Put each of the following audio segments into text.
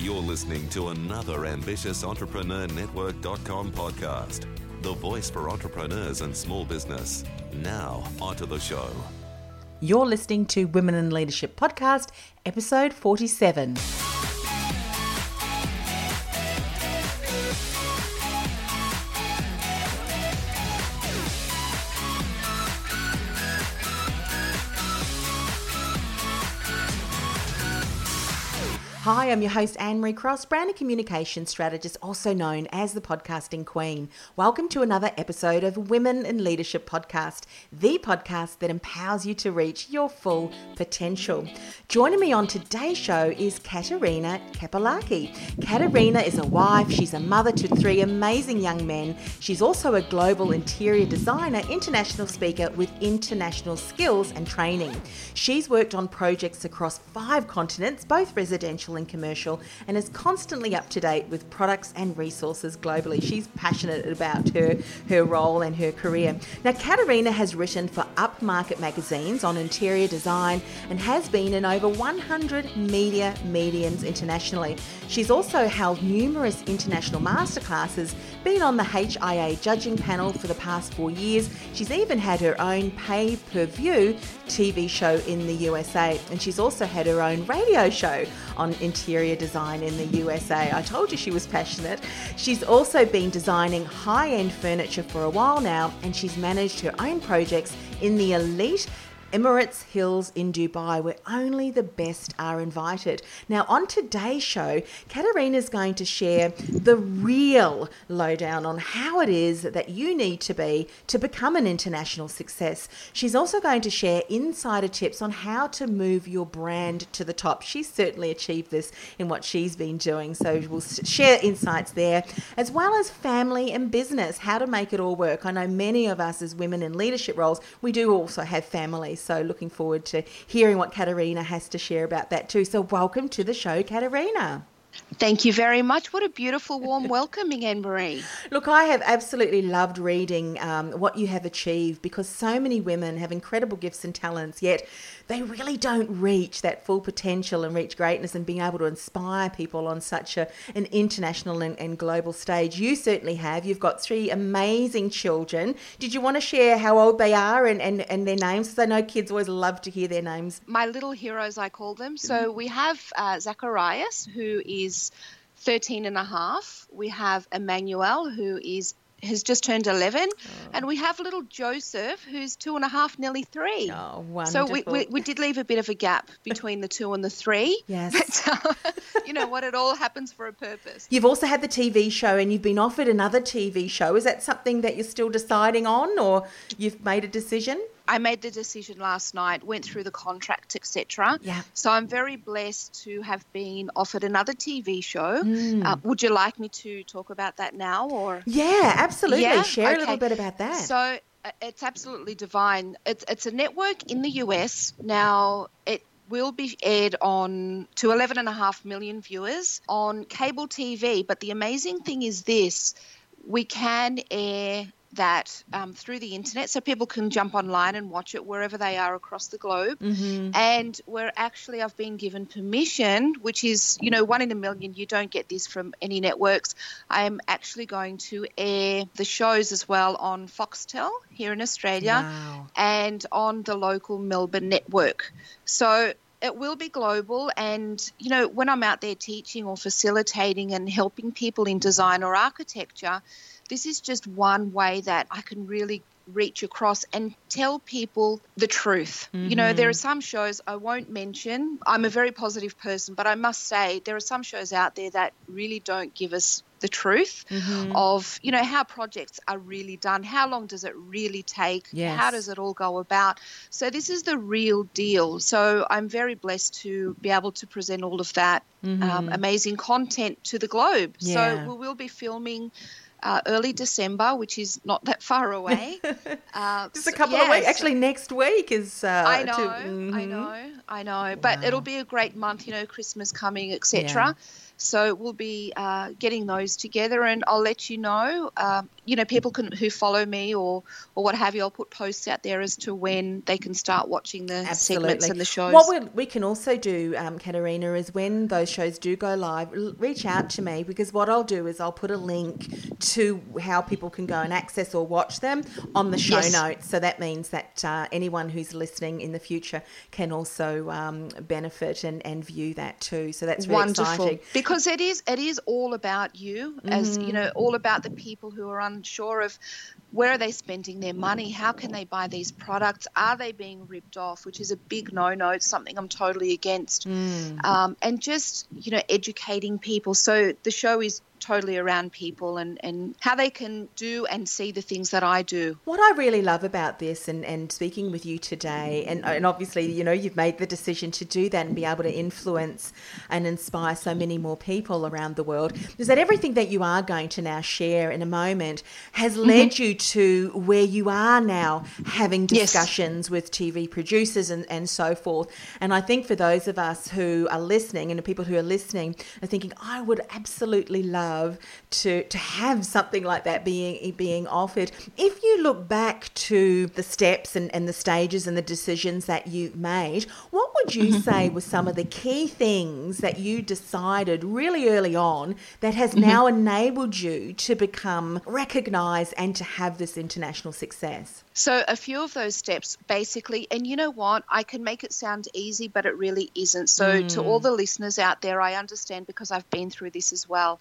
You're listening to another ambitious Entrepreneur Network.com podcast, the voice for entrepreneurs and small business. Now, onto the show. You're listening to Women in Leadership Podcast, episode 47. Hi, I'm your host, Anne Marie Cross, brand and communication strategist, also known as the podcasting queen. Welcome to another episode of Women in Leadership Podcast, the podcast that empowers you to reach your full potential. Joining me on today's show is Katerina Kapalaki. Katerina is a wife, she's a mother to three amazing young men. She's also a global interior designer, international speaker with international skills and training. She's worked on projects across five continents, both residential and commercial, and is constantly up to date with products and resources globally. She's passionate about her, her role and her career. Now, Katerina has written for upmarket magazines on interior design and has been in over 100 media mediums internationally. She's also held numerous international masterclasses, been on the HIA judging panel for the past four years. She's even had her own pay per view TV show in the USA, and she's also had her own radio show on interior design in the USA. I told you she was passionate. She's also been designing high end furniture for a while now, and she's managed her own projects in the elite Emirates Hills in Dubai, where only the best are invited. Now, on today's show, Katerina is going to share the real lowdown on how it is that you need to be to become an international success. She's also going to share insider tips on how to move your brand to the top. She's certainly achieved this in what she's been doing, so we'll share insights there, as well as family and business, how to make it all work. I know many of us as women in leadership roles, we do also have families. So looking forward to hearing what Katerina has to share about that too. So welcome to the show, Katerina. Thank you very much. What a beautiful, warm welcoming, Anne Marie. Look, I have absolutely loved reading um, what you have achieved because so many women have incredible gifts and talents, yet they really don't reach that full potential and reach greatness and being able to inspire people on such a, an international and, and global stage. You certainly have. You've got three amazing children. Did you want to share how old they are and, and, and their names? Because I know kids always love to hear their names. My little heroes, I call them. So we have uh, Zacharias, who is 13 and a half. We have Emmanuel, who is has just turned 11 oh. and we have little joseph who's two and a half nearly three. Oh wonderful. so we, we, we did leave a bit of a gap between the two and the three. Yes. But, uh, you know what? It all happens for a purpose. You've also had the tv show and you've been offered another tv show. Is that something that you're still deciding on or you've made a decision I made the decision last night, went through the contract, etc. Yeah. So I'm very blessed to have been offered another TV show. Mm. Uh, would you like me to talk about that now, or? Yeah, absolutely. Yeah? Share okay. a little bit about that. So uh, it's absolutely divine. It's it's a network in the US now. It will be aired on to 11.5 million viewers on cable TV. But the amazing thing is this we can air that um, through the internet so people can jump online and watch it wherever they are across the globe mm-hmm. and where actually i've been given permission which is you know one in a million you don't get this from any networks i am actually going to air the shows as well on foxtel here in australia wow. and on the local melbourne network so it will be global and you know when i'm out there teaching or facilitating and helping people in design or architecture this is just one way that I can really reach across and tell people the truth. Mm-hmm. You know, there are mm-hmm. some shows I won't mention. I'm a very positive person, but I must say there are some shows out there that really don't give us the truth of you know how projects are really done how long does it really take Yes. how does it all go about so this is the real deal so i'm very blessed to be able to present all of that um, amazing content to the globe Mm-hmm. Yeah. so we will be filming uh, early December, which is not that far away. Uh, Just a couple of weeks. Actually, next week is. Uh, I know, to- I Mhm. know, I know. But it'll be a great month, you know, Christmas coming, etc. Yeah. So we'll be uh, getting those together, and I'll let you know. Um, you know, people can who follow me or or what have you. I'll put posts out there as to when they can start watching the segments and the shows. What we, we can also do, um, Katerina, is when those shows do go live, reach out to me because what I'll do is I'll put a link to how people can go and access or watch them on the show Yes. notes. So that means that uh, anyone who's listening in the future can also um, benefit and, and view that too. So that's really wonderful exciting. because it is it is all about you as you know all about the people who are unsure of where are they spending their money how can they buy these products are they being ripped off which is a big no-no it's something i'm totally against. Um, and just you know educating people. So the show is totally around people and and how they can do and see the things that i do What I really love about this and, and speaking with you today, and, and obviously, you know, you've made the decision to do that and be able to influence and inspire so many more people around the world, is that everything that you are going to now share in a moment has led you to where you are now having Mm-hmm. Yes. discussions with TV producers and, and so forth. And I think for those of us who are listening and the people who are listening are thinking, I would absolutely love to to have something like that being being offered. If you look back to the steps and, and the stages and the decisions that you made, what would you mm-hmm. say were some of the key things that you decided really early on that has mm-hmm. now enabled you to become recognized and to have this international success? So, a few of those steps basically, and you know what? I can make it sound easy, but it really isn't. So, to all hmm. the listeners out there, I understand because I've been through this as well.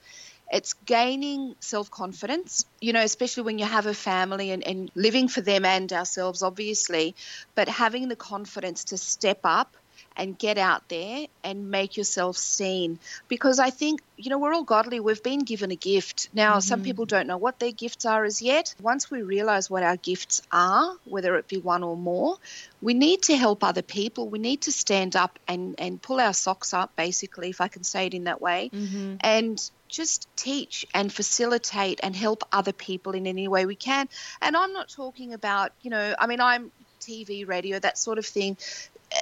It's gaining self confidence, you know, especially when you have a family and, and living for them and ourselves, obviously, but having the confidence to step up and get out there and make yourself seen. Because I think, you know, we're all godly. We've been given a gift. Now, some mm-hmm. people don't know what their gifts are as yet. Once we realize what our gifts are, whether it be one or more, we need to help other people. We need to stand up and, and pull our socks up, basically, if I can say it in that way, mm-hmm. and just teach and facilitate and help other people in any way we can. And I'm not talking about, you know, I mean, I'm TV, radio, that sort of thing.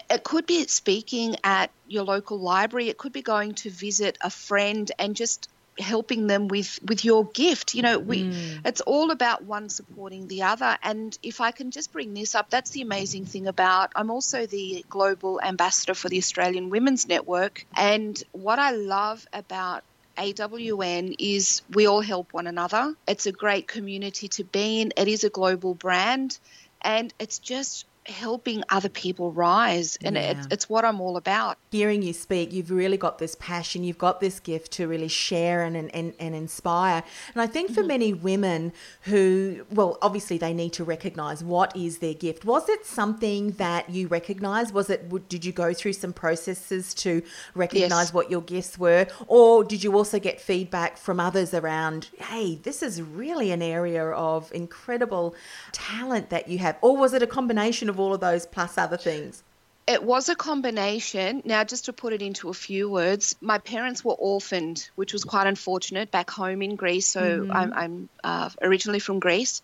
It could be speaking at your local library. It could be going to visit a friend and just helping them with with your gift. You know we mm. it's all about one supporting the other. And if i can just bring this up that's the amazing thing about i'm also the global ambassador for the australian women's network. And what i love about AWN is we all help one another. It's a great community to be in. It is a global brand and it's just helping other people rise and Yeah. it's, it's what i'm all about hearing you speak, you've really got this passion, you've got this gift to really share and, and, and, and inspire. And I think for mm-hmm. many women who, well, obviously they need to recognize what is their gift. Was it something that you recognized? Was it, did you go through some processes to recognize Yes. what your gifts were? Or did you also get feedback from others around, hey, this is really an area of incredible talent that you have? Or was it a combination of all of those plus other things? It was a combination. Now, just to put it into a few words, my parents were orphaned, which was quite unfortunate back home in Greece. So I'm, I'm uh, originally from Greece.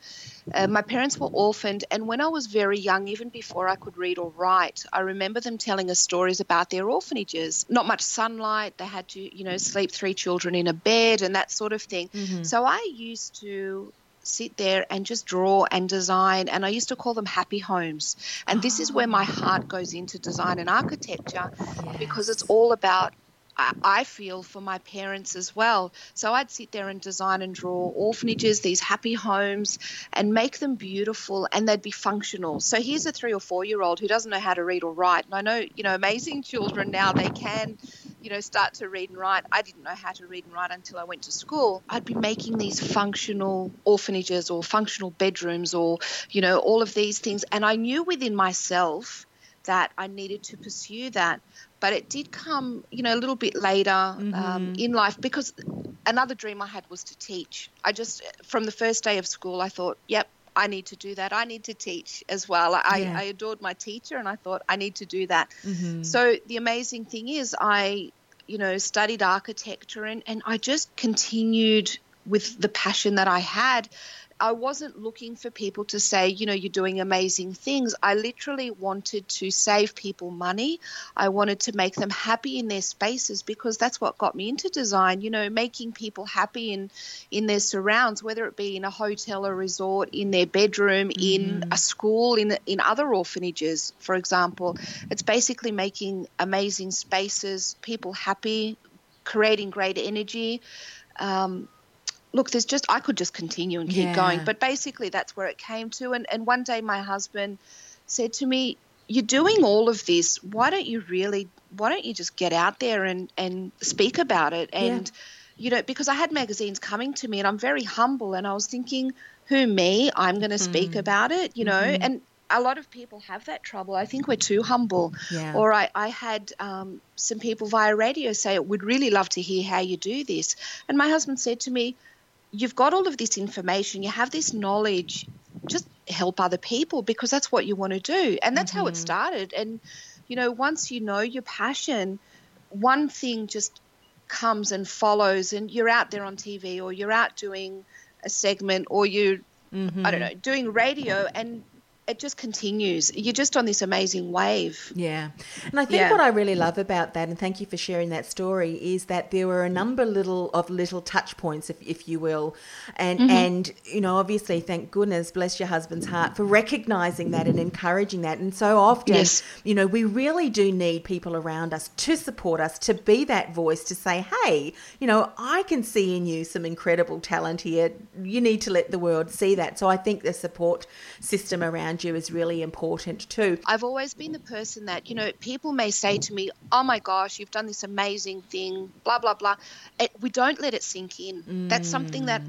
Uh, my parents were orphaned, and when I was very young, even before I could read or write, I remember them telling us stories about their orphanages. Not much sunlight. They had to, you know, sleep three children in a bed and that sort of thing. So I used to sit there and just draw and design and I used to call them happy homes and this is where my heart goes into design and architecture because it's all about I- I feel for my parents as well. So I'd sit there and design and draw orphanages, these happy homes, and make them beautiful and they'd be functional. So here's a three or four year old who doesn't know how to read or write. And I know, you know, amazing children now, they can, you know, start to read and write. I didn't know how to read and write until I went to school. I'd be making these functional orphanages or functional bedrooms or, you know, all of these things. And I knew within myself that I needed to pursue that. But it did come, you know, a little bit later um, in life because another dream I had was to teach. I just, from the first day of school, I thought, yep, I need to do that. I need to teach as well. I, Yeah. I adored my teacher and I thought, I need to do that. Mm-hmm. So the amazing thing is, I, you know, studied architecture and, and I just continued with the passion that I had. I wasn't looking for people to say, you know, you're doing amazing things. I literally wanted to save people money. I wanted to make them happy in their spaces because that's what got me into design, you know, making people happy in in their surrounds, whether it be in a hotel or resort, in their bedroom, in a school, in in other orphanages, for example. It's basically making amazing spaces, people happy, creating great energy. Um, look, there's just I could just continue and keep Yeah. going, but basically that's where it came to. And and one day my husband said to me, "You're doing all of this. Why don't you really? Why don't you just get out there and and speak about it?" And you know, because I had magazines coming to me, and I'm very humble, and I was thinking, "Who me? I'm going to speak about it," you know, and. A lot of people have that trouble. I think we're too humble. Yeah. Or I, I had um, some people via radio say, We'd really love to hear how you do this. And my husband said to me, you've got all of this information, you have this knowledge, just help other people because that's what you want to do. And that's how it mm-hmm. started. And, you know, once you know your passion, one thing just comes and follows, and you're out there on TV or you're out doing a segment or you, I don't mm-hmm. know, doing radio, and it just continues. You're just on this amazing wave. Yeah. And I think Yeah. what I really love about that, and thank you for sharing that story, is that there were a number little of little touch points, if, if you will. And, Mm-hmm. and, you know, obviously, thank goodness, bless your husband's heart, for recognizing that and encouraging that. And so often, Yes. you know, we really do need people around us to support us, to be that voice, to say, hey, you know, I can see in you some incredible talent here. You need to let the world see that. So I think the support system around you is really important too. I've always been the person that, you know, people may say to me, oh my gosh, you've done this amazing thing, blah, blah, blah. It, we don't let it sink in. That's something that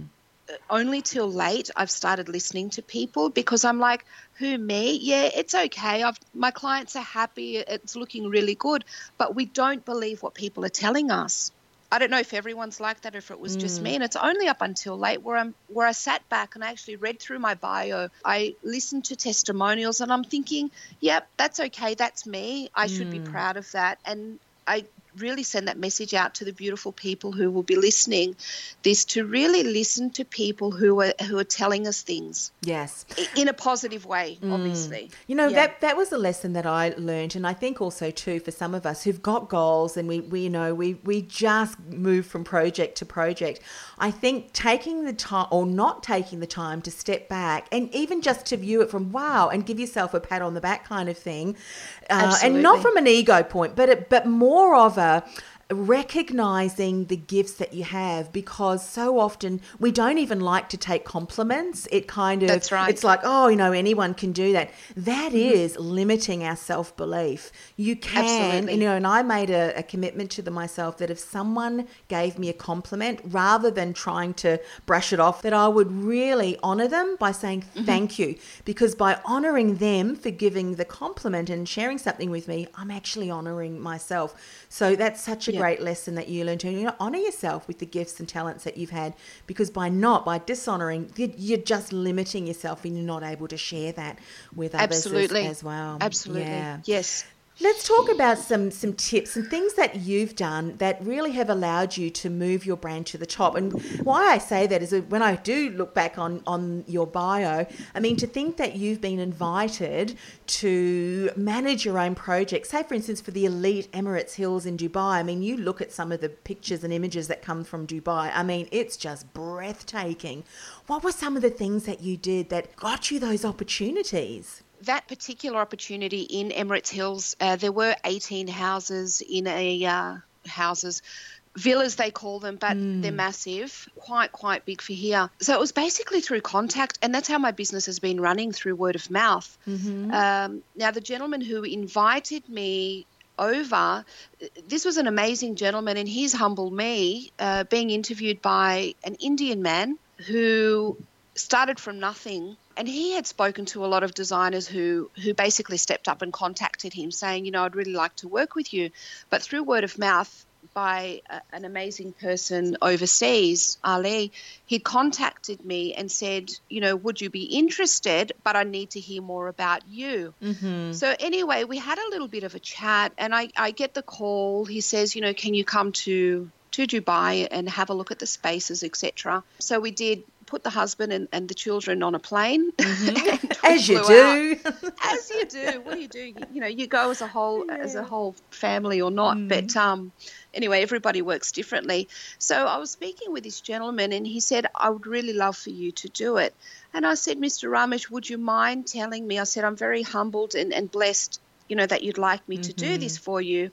uh, only till late I've started listening to people because I'm like, who, me? Yeah, it's okay. I've, my clients are happy. It's looking really good. But we don't believe what people are telling us. I don't know if everyone's like that or if it was just mm. me. And it's only up until late where I'm where I sat back and I actually read through my bio. I listened to testimonials and I'm thinking, yep, that's okay. That's me. I should be mm. proud of that. And I really send that message out to the beautiful people who will be listening this to really listen to people who are who are telling us things Yes. in a positive way obviously You know, Yeah. that that was a lesson that I learned and I think also too for some of us who've got goals and we, we you know, we we just move from project to project. I think taking the time or not taking the time to step back and even just to view it from wow and give yourself a pat on the back kind of thing. Uh, and not from an ego point, but it, but more of a recognizing the gifts that you have because so often we don't even like to take compliments it kind of That's right. it's like oh you know anyone can do that That mm-hmm. is limiting our self-belief you can Absolutely. you know and i made a, a commitment to the myself that if someone gave me a compliment rather than trying to brush it off that i would really honor them by saying mm-hmm. thank you because by honoring them for giving the compliment and sharing something with me i'm actually honoring myself so that's such a Yeah. Great lesson that you learned to you know, honor yourself with the gifts and talents that you've had because by not by dishonoring you- you're just limiting yourself and you're not able to share that with others as- absolutely. as, well. Absolutely. Yeah. Yes Let's talk about some some tips and things that you've done that really have allowed you to move your brand to the top. And why I say that is that when I do look back on on your bio, I mean to think that you've been invited to manage your own project. Say for instance for the elite Emirates Hills in Dubai. I mean you look at some of the pictures and images that come from Dubai. I mean it's just breathtaking. What were some of the things that you did that got you those opportunities? That particular opportunity in Emirates Hills, uh, there were 18 houses in a uh, houses. Villas they call them, but they're massive, quite quite big for here. So it was basically through contact, and that's how my business has been running through word of mouth. Um, now the gentleman who invited me over, this was an amazing gentleman, and he's humbled me, uh, being interviewed by an Indian man who started from nothing and he had spoken to a lot of designers who who basically stepped up and contacted him saying you know I'd really like to work with you. But through word of mouth by a, an amazing person overseas Ali he contacted me and said you know would you be interested? But I need to hear more about you. Mm-hmm. so anyway we had a little bit of a chat and I, I get the call. He says you know can you come to to Dubai and have a look at the spaces etc so we did put the husband and, and the children on a plane mm-hmm. we As you do. as you do. What do you do? You, you know, you go as a whole as a whole family or not. Mm. But um, anyway, everybody works differently. So I was speaking with this gentleman, and he said, "I would really love for you to do it." And I said, "Mr. Ramesh, would you mind telling me?" I said, "I'm very humbled and, and blessed, you know, that you'd like me to do mm-hmm. this for you.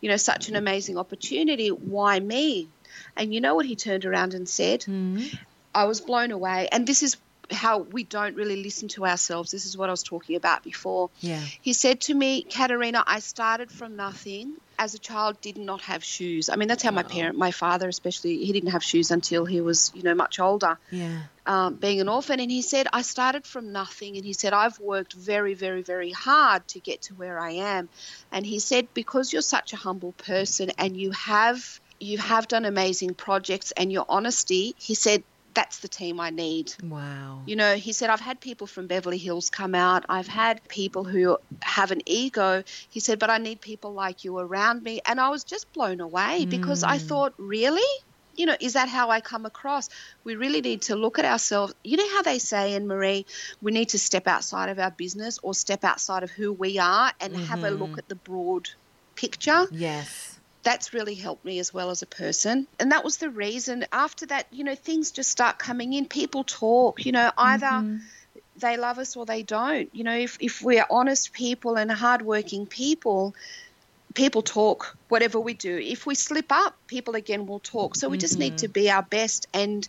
You know, such an mm-hmm. amazing opportunity. Why me?" And you know what he turned around and said? Hmm? I was blown away. And this is how we don't really listen to ourselves. This is what I was talking about before. Yeah. He said to me, Katerina, I started from nothing. As a child, did not have shoes. I mean, that's how my parent, my father especially, he didn't have shoes until he was, you know, much older Yeah. um, being an orphan. And he said, I started from nothing. And he said, I've worked very, very, very hard to get to where I am. And he said, because you're such a humble person and you have you have done amazing projects and your honesty, he said, that's the team I need. Wow. You know, he said, I've had people from Beverly Hills come out. I've had people who have an ego. He said, but I need people like you around me. And I was just blown away because I hmm. thought, really? You know, is that how I come across? We really need to look at ourselves. You know how they say, Anne Marie, we need to step outside of our business or step outside of who we are and have a look mm-hmm. at the broad picture Yes. That's really helped me as well as a person. And that was the reason. After that, you know, things just start coming in. People talk, you know, either mm-hmm. they love us or they don't. You know, if, if we're honest people and hardworking people, people talk whatever we do. If we slip up, people again will talk. So we just need mm-hmm. to be our best and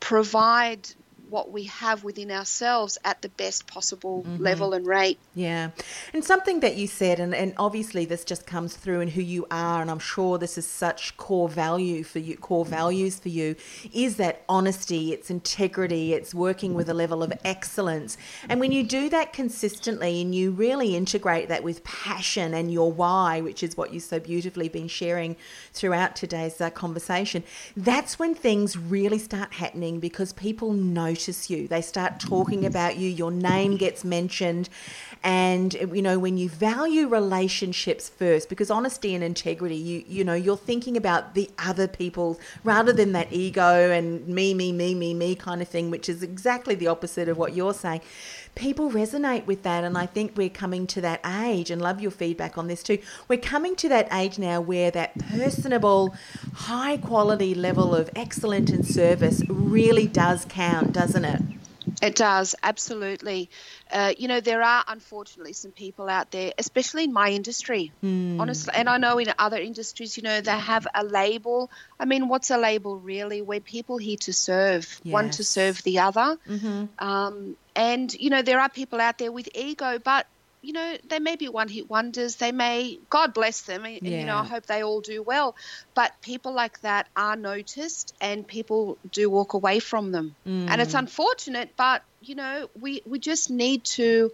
provide what we have within ourselves at the best possible level and rate. Yeah. And something that you said, and, and obviously this just comes through in who you are, and I'm sure this is such core value for you, core values for you, is that honesty, it's integrity, it's working with a level of excellence. And when you do that consistently and you really integrate that with passion and your why, which is what you've so beautifully been sharing throughout today's uh, conversation, that's when things really start happening because people notice you. They start talking about you, your name gets mentioned. And you know, when you value relationships first, because honesty and integrity, you you know, you're thinking about the other people rather than that ego and me, me, me, me, me kind of thing, which is exactly the opposite of what you're saying. People resonate with that, and I think we're coming to that age, and love your feedback on this too. We're coming to that age now where that personable, high quality level of excellence and service really does count, doesn't it? It does, absolutely. Uh, you know, there are unfortunately some people out there, especially in my industry, honestly, and I know in other industries, you know, they have a label. I mean, what's a label really? We're people here to serve, one to serve the other. Um, and, you know, there are people out there with ego, but, you know, they may be one hit wonders. They may, God bless them, and, and, you know, I hope they all do well. But people like that are noticed and people do walk away from them. And it's mm. unfortunate, but, you know, we, we just need to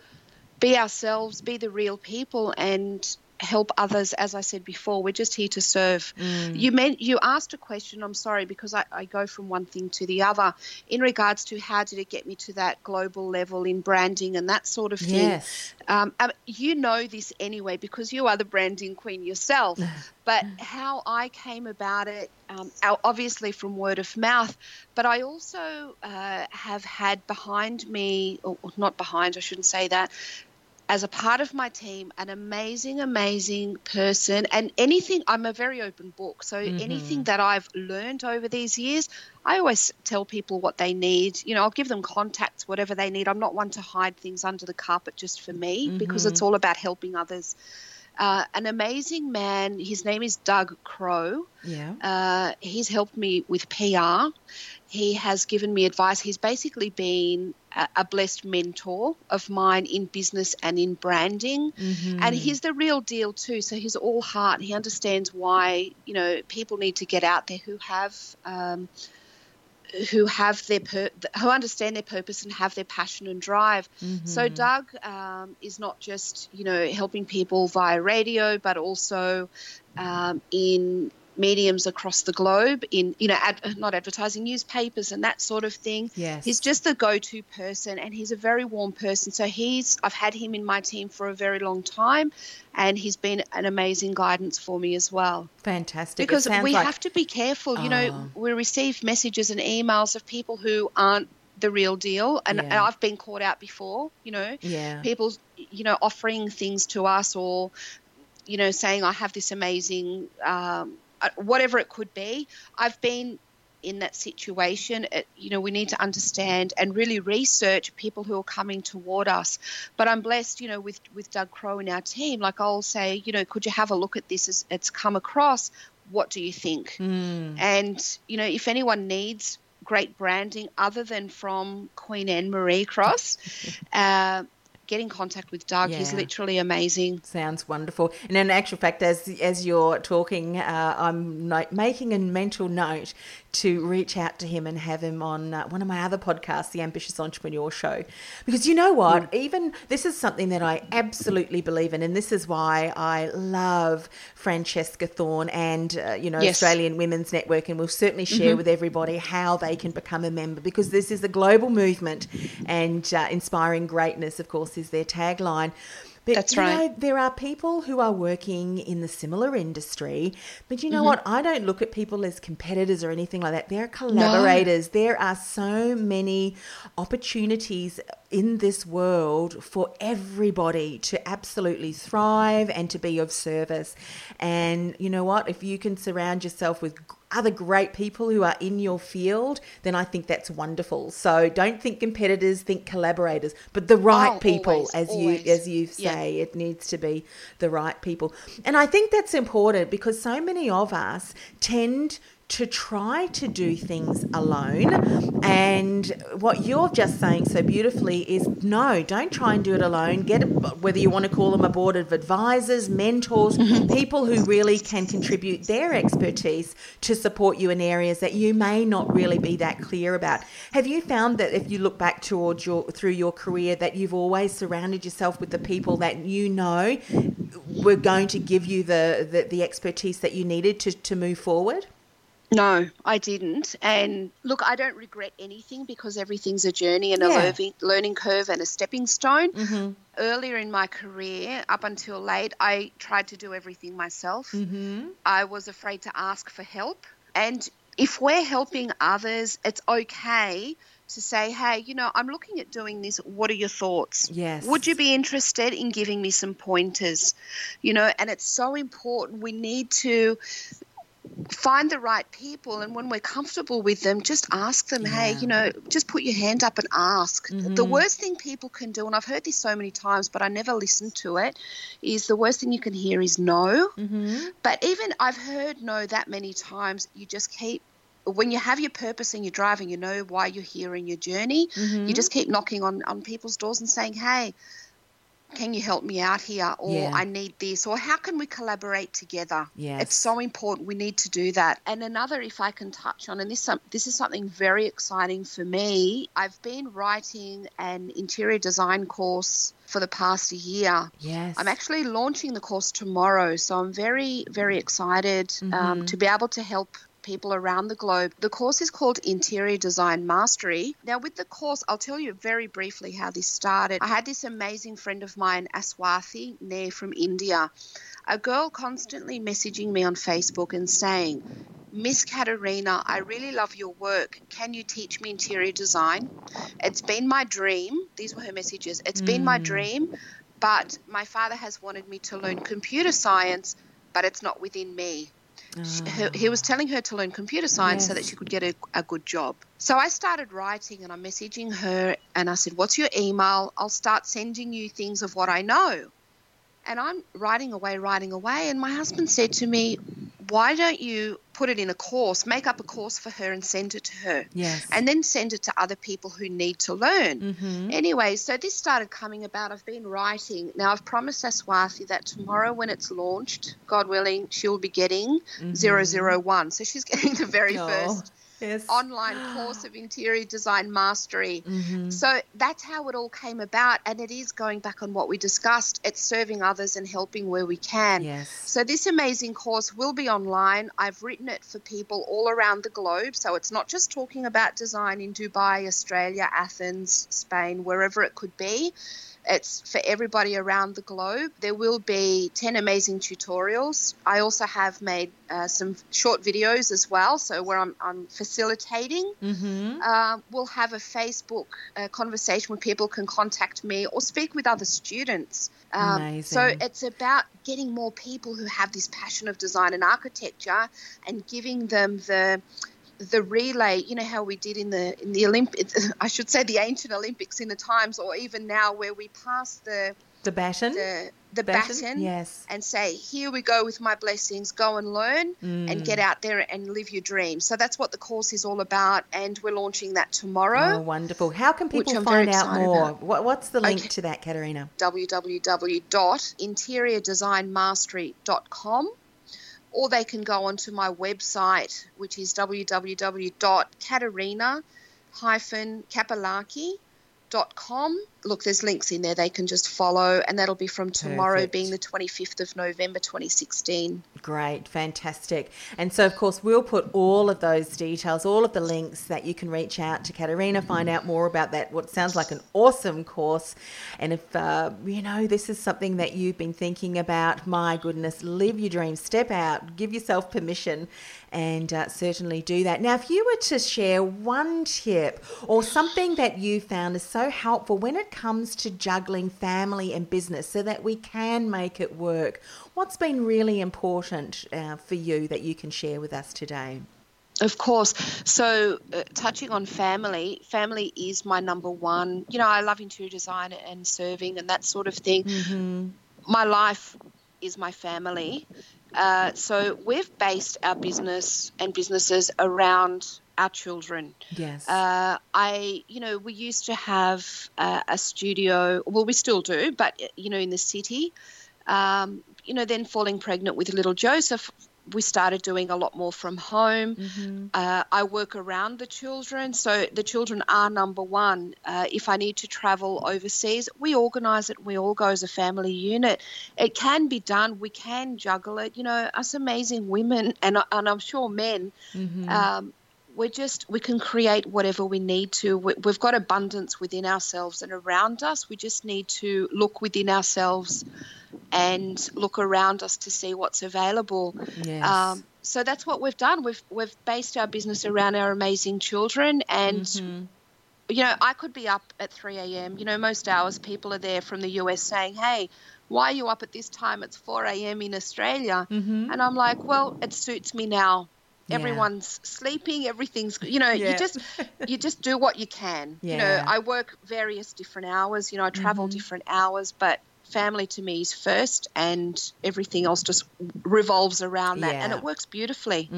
be ourselves, be the real people, and help others. As I said before, we're just here to serve. You meant you asked a question. I'm sorry because I, I go from one thing to the other in regards to how did it get me to that global level in branding and that sort of thing. Yes. Um, um, you know this anyway because you are the branding queen yourself. but how I came about it, um, obviously from word of mouth, but I also uh, have had behind me, or not behind, I shouldn't say that, as a part of my team, an amazing, amazing person. And anything, I'm a very open book. So anything that I've learned over these years, I always tell people what they need. You know, I'll give them contacts, whatever they need. I'm not one to hide things under the carpet just for me because it's all about helping others. Uh, an amazing man, his name is Doug Crow. Yeah. Uh, he's helped me with PR. He has given me advice. He's basically been a, blessed mentor of mine in business and in branding. And he's the real deal too. So he's all heart. He understands why you know people need to get out there who have. Um, who have their pur- who understand their purpose and have their passion and drive. So Doug um, is not just you know helping people via radio, but also um, in mediums across the globe in you know ad, not advertising newspapers and that sort of thing Yes. he's just the go-to person and he's a very warm person so he's i've had him in my team for a very long time and he's been an amazing guidance for me as well Fantastic. Because we like- have to be careful. You Oh. know, we receive messages and emails of people who aren't the real deal, and, and I've been caught out before. You know, Yeah. people, you know, offering things to us or, you know, saying I have this amazing, um, whatever it could be. I've been in that situation, it, you know, we need to understand and really research people who are coming toward us. But I'm blessed, you know, with with Doug Crow and our team. Like I'll say, you know, could you have a look at this as it's come across? What do you think? Hmm. And you know, if anyone needs great branding other than from Queen Anne Marie Cross, uh, get in contact with Doug. He's literally amazing. Sounds wonderful. And in actual fact, as as you're talking, uh, I'm no- making a mental note to reach out to him and have him on uh, one of my other podcasts, the Ambitious Entrepreneur Show, because you know what? Mm. Even this is something that I absolutely believe in, and this is why I love Francesca Thorne and uh, you know Yes. Mm-hmm. Australian Women's Network, and we'll certainly share with everybody how they can become a member because this is a global movement, and uh, inspiring greatness, of course, is their tagline. But That's you right. know, there are people who are working in the similar industry, but you know Mm-hmm. what? I don't look at people as competitors or anything like that. They're collaborators. There are so many opportunities in this world for everybody to absolutely thrive and to be of service. And you know what? If you can surround yourself with other great people who are in your field, then I think that's wonderful. So don't think competitors, think collaborators, but the right Oh, people, always, as always. you as you Yeah. say, it needs to be the right people. And I think that's important because so many of us tend to try to do things alone. And what you're just saying so beautifully is no, don't try and do it alone. Get whether you want to call them a board of advisors, mentors, mm-hmm. people who really can contribute their expertise to support you in areas that you may not really be that clear about. Have you found that if you look back towards your through your career that you've always surrounded yourself with the people that you know were going to give you the, the, the expertise that you needed to, to move forward? No, I didn't. And look, I don't regret anything because everything's a journey and a Yeah. learning, learning curve and a stepping stone. Mm-hmm. Earlier in my career, up until late, I tried to do everything myself. Mm-hmm. I was afraid to ask for help. And if we're helping others, it's okay to say, hey, you know, I'm looking at doing this. What are your thoughts? Yes. Would you be interested in giving me some pointers? You know, and it's so important. We need to find the right people and when we're comfortable with them just ask them hey you know just put your hand up and ask. The mm-hmm. worst thing people can do and i've heard this so many times but i never listen to it is the worst thing you can hear is no. Mm-hmm. But even i've heard no that many times. You just keep when you have your purpose and you're driving you know why you're here in your journey. You mm-hmm. just keep knocking on on people's doors and saying hey can you help me out here? Or Yeah. i need this. Or how can we collaborate together? Yes. it's so important. We need to do that. And another if i can touch on and this this is something very exciting for me. I've been writing an interior design course for the past year. Yes. i'm actually launching the course tomorrow so i'm very very excited um, to be able to help people around the globe. The course is called Interior Design Mastery. Now, with the course, I'll tell you very briefly how this started. I had this amazing friend of mine, Aswathi Nair from India, a girl constantly messaging me on Facebook and saying, Miss Katerina, I really love your work. Can you teach me interior design? It's been my dream. These were her messages. It's been my hmm. dream, but my father has wanted me to learn computer science, but it's not within me. She- her, ah. he was telling her to learn computer science so that she could get a, a good job. So I started writing and I'm messaging her and I said, What's your email? I'll start sending you things of what I know. And I'm writing away, writing away. And my husband said to me, Why don't you put it in a course, make up a course for her and send it to her? Yes. And then send it to other people who need to learn. Mm-hmm. Anyway, so this started coming about. I've been writing. Now, I've promised Aswathi that tomorrow, when it's launched, God willing, she'll be getting Mm-hmm. zero zero one. So she's getting the very Oh. first Yes. online course of interior design mastery. Mm-hmm. So that's how it all came about. And it is going back on what we discussed it's serving others and helping where we can. Yes. So this amazing course will be online. I've written it for people all around the globe. So it's not just talking about design in Dubai, Australia, Athens, Spain, wherever it could be. It's for everybody around the globe. There will be 10 amazing tutorials. I also have made uh, some short videos as well, so where I'm, I'm facilitating. Mm-hmm. Uh, we'll have a Facebook uh, conversation where people can contact me or speak with other students. Um, so it's about getting more people who have this passion of design and architecture and giving them the the relay you know how we did in the in the olympic i should say the ancient olympics in the times or even now where we pass the The baton. the, the Baton? baton, Yes. and say here we go with my blessings go and learn and mm. get out there and live your dreams so that's what the course is all about and we're launching that tomorrow Oh, wonderful. How can people find out more? What, what's the link Okay. to that, Katerina? www.interiordesignmastery.com or they can go onto my website which is www.katerina-kapalaki.com look there's links in there they can just follow and that'll be from tomorrow Perfect. being the 25th of november 2016 Great, fantastic. And so, of course, we'll put all of those details, all of the links that you can reach out to Katerina, find out more about that, what sounds like an awesome course. And if, uh, you know, this is something that you've been thinking about, my goodness, live your dreams, step out, give yourself permission, and uh, certainly do that. Now, if you were to share one tip or something that you found is so helpful when it comes to juggling family and business so that we can make it work, what's been really important uh, for you that you can share with us today? Of course. So, uh, touching on family, family is my number one. You know, I love interior design and serving and that sort of thing. My life is my family. Uh, so, we've based our business and businesses around our children. Yes. Uh, I, you know, we used to have uh, a studio. Well, we still do, but you know, in the city. Um, you know, then falling pregnant with little Joseph, we started doing a lot more from home. Uh, I work around the children, so the children are number one. Uh, if I need to travel overseas, we organise it. We all go as a family unit. It can be done. We can juggle it. You know, us amazing women, and and I'm sure men. Um, we're just we can create whatever we need to. We, we've got abundance within ourselves and around us. We just need to look within ourselves and look around us to see what's available. Yes. um, so that's what we've done. We've we've based our business around our amazing children and Mm-hmm. you know i could be up at 3 a.m you know most hours people are there from the us saying hey why are you up at this time? It's 4 a.m in australia. And i'm like well it suits me now Yeah. everyone's sleeping everything's you know Yeah. you just you just do what you can you know i work various different hours you know i travel mm-hmm. different hours but family to me is first and everything else just revolves around that and it works beautifully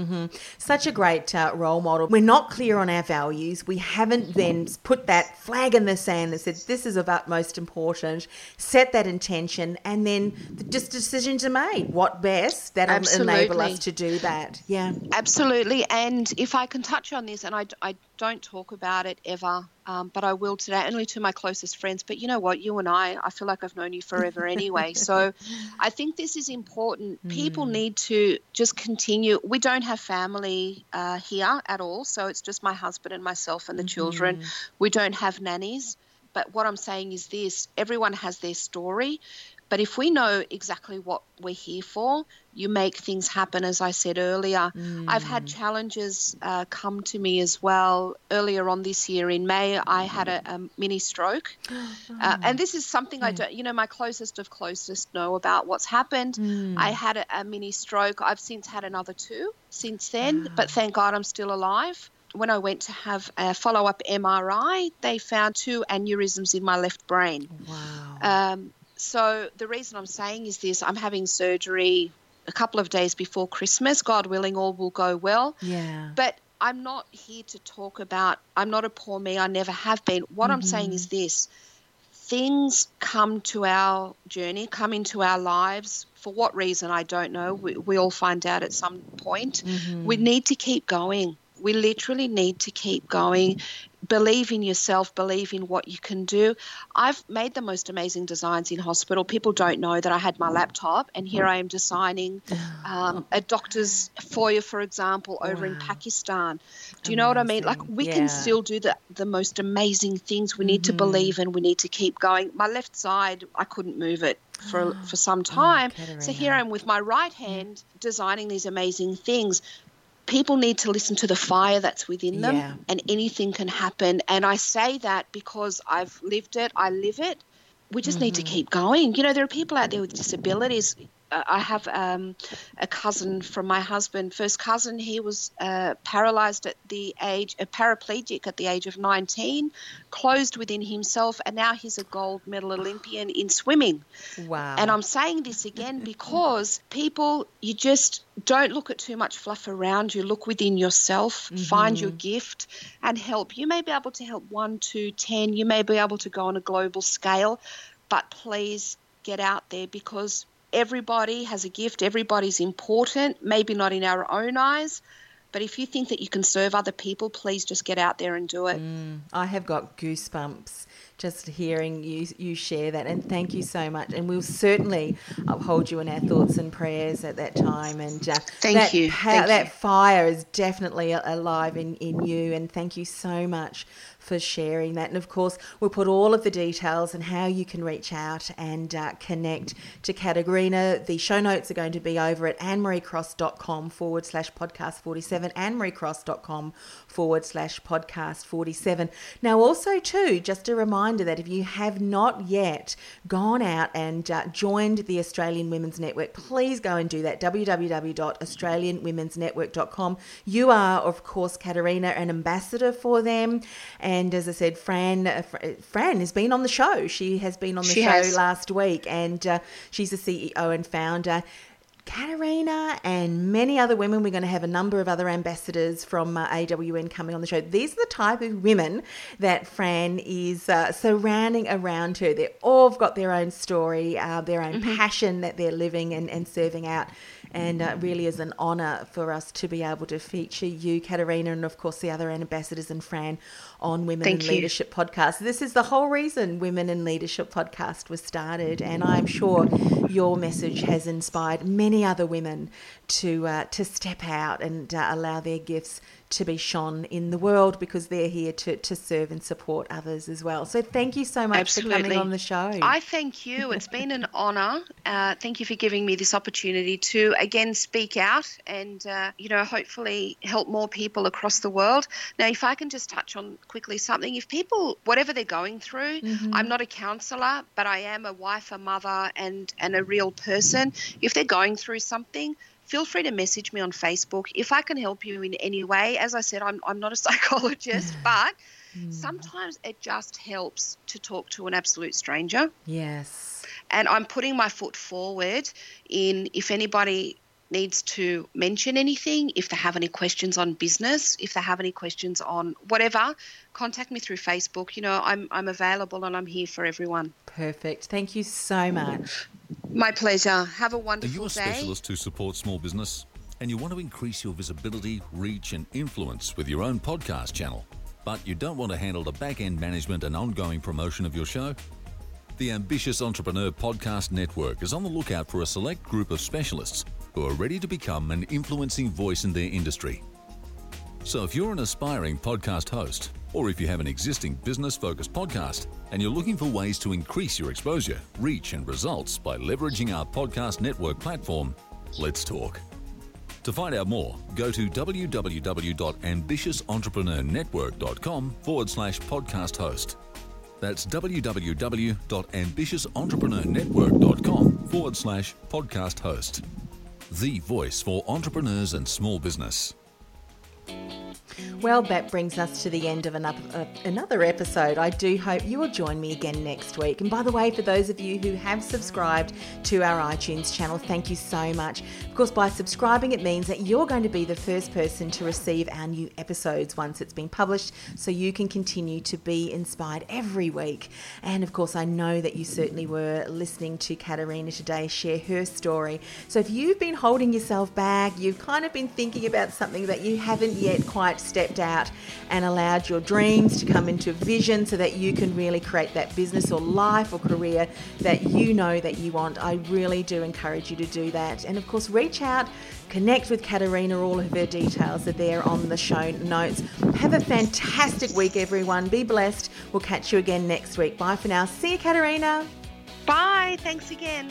Such a great uh, role model. We're not clear on our values. We haven't then put that flag in the sand that said this is of utmost importance, Set that intention, and then the just decisions are made. What best that'll enable us to do that. Yeah. Absolutely. And if I can touch on this, and I, I don't talk about it ever, um, but I will today, only to my closest friends. But you know what? You and I, I feel like I've known you forever anyway. so I think this is important. People need to just continue. We don't have family uh, here at all. So it's just my husband and myself and the children. We don't have nannies. But what I'm saying is this everyone has their story. But if we know exactly what we're here for, you make things happen, as I said earlier. I've had challenges uh, come to me as well. Earlier on this year in May, I had a, a mini stroke. Uh, and this is something I don't, you know, my closest of closest know about what's happened. I had a, a mini stroke. I've since had another two since then, but thank God I'm still alive when I went to have a follow up MRI, they found two aneurysms in my left brain. Wow. Um, so the reason I'm saying is this I'm having surgery a couple of days before Christmas. God willing, all will go well. yeah. But I'm not here to talk about, I'm not a poor me, I never have been. What I'm saying is mm-hmm. this things come to our journey, come into our lives. For what reason, I don't know. We, we all find out at some point. Mm-hmm. We need to keep going. We literally need to keep going. Believe in yourself, believe in what you can do. I've made the most amazing designs in hospital. People don't know that I had my laptop, and here I am designing um, a doctor's foyer, for example, over in Pakistan. Do you know what I mean? Like, we Yeah. can still do the, the most amazing things. We need to believe and we need to keep going. My left side, I couldn't move it for, for some time. so here I am with my right hand designing these amazing things. People need to listen to the fire that's within them, Yeah. and anything can happen. And I say that because I've lived it, I live it. We just need to mm-hmm. keep going. You know, there are people out there with disabilities. Uh, I have um, a cousin from my husband, first cousin. He was uh, paralyzed at the age, a paraplegic at the age of 19, closed within himself, and now he's a gold medal Olympian in swimming. Wow. And I'm saying this again because people, you just don't look at too much fluff around you. Look within yourself, find your gift, and help. You may be able to help one, two, ten. You may be able to go on a global scale, but please get out there because everybody has a gift. Everybody's important, maybe not in our own eyes. But if you think that you can serve other people, please just get out there and do it. Mm, I have got goosebumps just hearing you you share that and thank you so much and we'll certainly uphold you in our thoughts and prayers at that time and uh, thank that you thank that you. fire is definitely alive in in you and thank you so much for sharing that. And of course, we'll put all of the details and how you can reach out and uh, connect to Katerina The show notes are going to be over at annemariecross.com forward slash podcast 47, annemariecross.com forward slash podcast 47. Now, also, too, just a reminder that if you have not yet gone out and uh, joined the Australian Women's Network, please go and do that. www.australianwomensnetwork.com. You are, of course, Katerina, an ambassador for them. And as I said, Fran, uh, Fran has been on the show. She has been on the She show has. last week, and uh, she's the CEO and founder. Katerina and many other women. We're going to have a number of other ambassadors from uh, AWN coming on the show. These are the type of women that Fran is uh, surrounding around her. They've all got their own story, uh, their own passion that they're living and, and serving out. And uh, really is an honour for us to be able to feature you, Katerina, and of course the other ambassadors and Fran on Women Thank in you. Leadership podcast. This is the whole reason Women in Leadership podcast was started, and I'm sure your message has inspired many other women to uh, to step out and uh, allow their gifts to be shone in the world because they're here to, to serve and support others as well. So thank you so much for coming on the show. I thank you. It's been an honour. Uh, thank you for giving me this opportunity to again speak out and uh, you know hopefully help more people across the world. Now, if I can just touch on quickly something, if people whatever they're going through, I'm not a counsellor, but I am a wife, a mother, and and a real person. If they're going through something. Feel free to message me on Facebook if I can help you in any way. As I said, I'm, I'm not a psychologist, but sometimes it just helps to talk to an absolute stranger yes. and I'm putting my foot forward in if anybody needs to mention anything, if they have any questions on business, if they have any questions on whatever, contact me through Facebook. You know, I'm I'm available and I'm here for everyone. Perfect. Thank you so much. My pleasure. Have a Are wonderful you a day. specialist who supports small business and you want to increase your visibility, reach, and influence with your own podcast channel, but you don't want to handle the back end management and ongoing promotion of your show? The Ambitious Entrepreneur Podcast Network is on the lookout for a select group of specialists who are ready to become an influencing voice in their industry. So if you're an aspiring podcast host, or if you have an existing business focused podcast and you're looking for ways to increase your exposure, reach, and results by leveraging our podcast network platform, let's talk. To find out more, go to www.ambitiousentrepreneurnetwork.com forward slash podcast host. That's www.ambitiousentrepreneurnetwork.com forward slash podcast host. The voice for entrepreneurs and small business. Well, that brings us to the end of another, uh, another episode. I do hope you will join me again next week. And by the way, for those of you who have subscribed to our iTunes channel, thank you so much. Of course, by subscribing, it means that you're going to be the first person to receive our new episodes once it's been published, so you can continue to be inspired every week. And of course, I know that you certainly were listening to Katerina today share her story. So if you've been holding yourself back, you've kind of been thinking about something that you haven't yet quite stepped out and allowed your dreams to come into vision so that you can really create that business or life or career that you know that you want. I really do encourage you to do that. And of course, reach out connect with Katerina. All of her details are there on the show notes. Have a fantastic week, everyone. Be blessed. We'll catch you again next week. Bye for now. See you, Katerina. Bye. Thanks again.